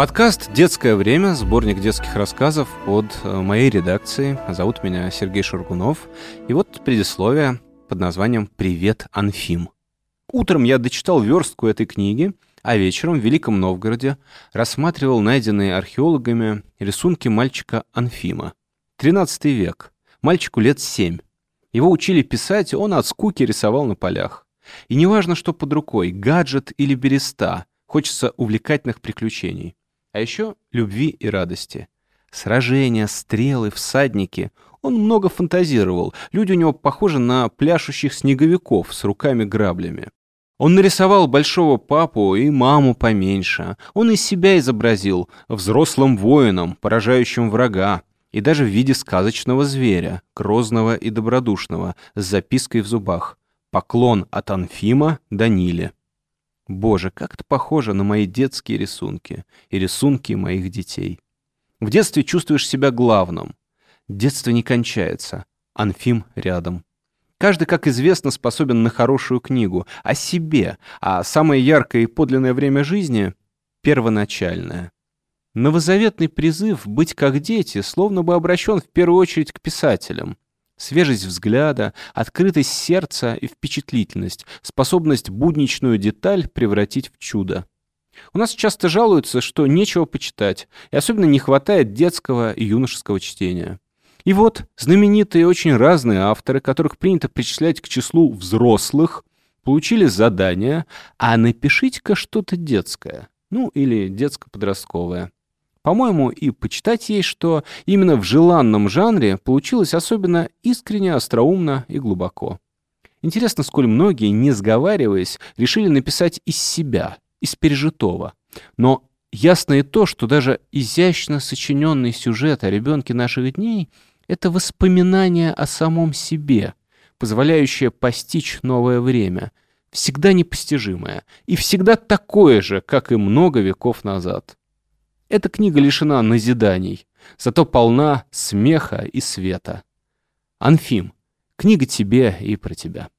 Подкаст «Детское время», сборник детских рассказов под э, моей редакцией. Зовут меня Сергей Шаргунов. И вот предисловие под названием «Привет, Анфим». Утром я дочитал верстку этой книги, а вечером в Великом Новгороде рассматривал найденные археологами рисунки мальчика Анфима. 13 век. Мальчику лет 7. Его учили писать, он от скуки рисовал на полях. И неважно, что под рукой, гаджет или береста, хочется увлекательных приключений. А еще любви и радости. Сражения, стрелы, всадники. Он много фантазировал. Люди у него похожи на пляшущих снеговиков с руками-граблями. Он нарисовал большого папу и маму поменьше. Он из себя изобразил взрослым воином, поражающим врага, и даже в виде сказочного зверя, грозного и добродушного, с запиской в зубах. Поклон от Анфима Даниле. Боже, как это похоже на мои детские рисунки и рисунки моих детей. В детстве чувствуешь себя главным. Детство не кончается. Анфим рядом. Каждый, как известно, способен на хорошую книгу. О себе. А самое яркое и подлинное время жизни — первоначальное. Новозаветный призыв быть как дети словно бы обращен в первую очередь к писателям. Свежесть взгляда, открытость сердца и впечатлительность, способность будничную деталь превратить в чудо. У нас часто жалуются, что нечего почитать, и особенно не хватает детского и юношеского чтения. И вот знаменитые очень разные авторы, которых принято причислять к числу взрослых, получили задание, а напишите-ка что-то детское, ну или детско-подростковое. По-моему, и почитать есть что именно в желанном жанре получилось особенно искренне, остроумно и глубоко. Интересно, сколь многие, не сговариваясь, решили написать из себя, из пережитого. Но ясно и то, что даже изящно сочиненный сюжет о ребенке наших дней — это воспоминание о самом себе, позволяющее постичь новое время, всегда непостижимое и всегда такое же, как и много веков назад. Эта книга лишена назиданий, зато полна смеха и света. Анфим, книга тебе и про тебя.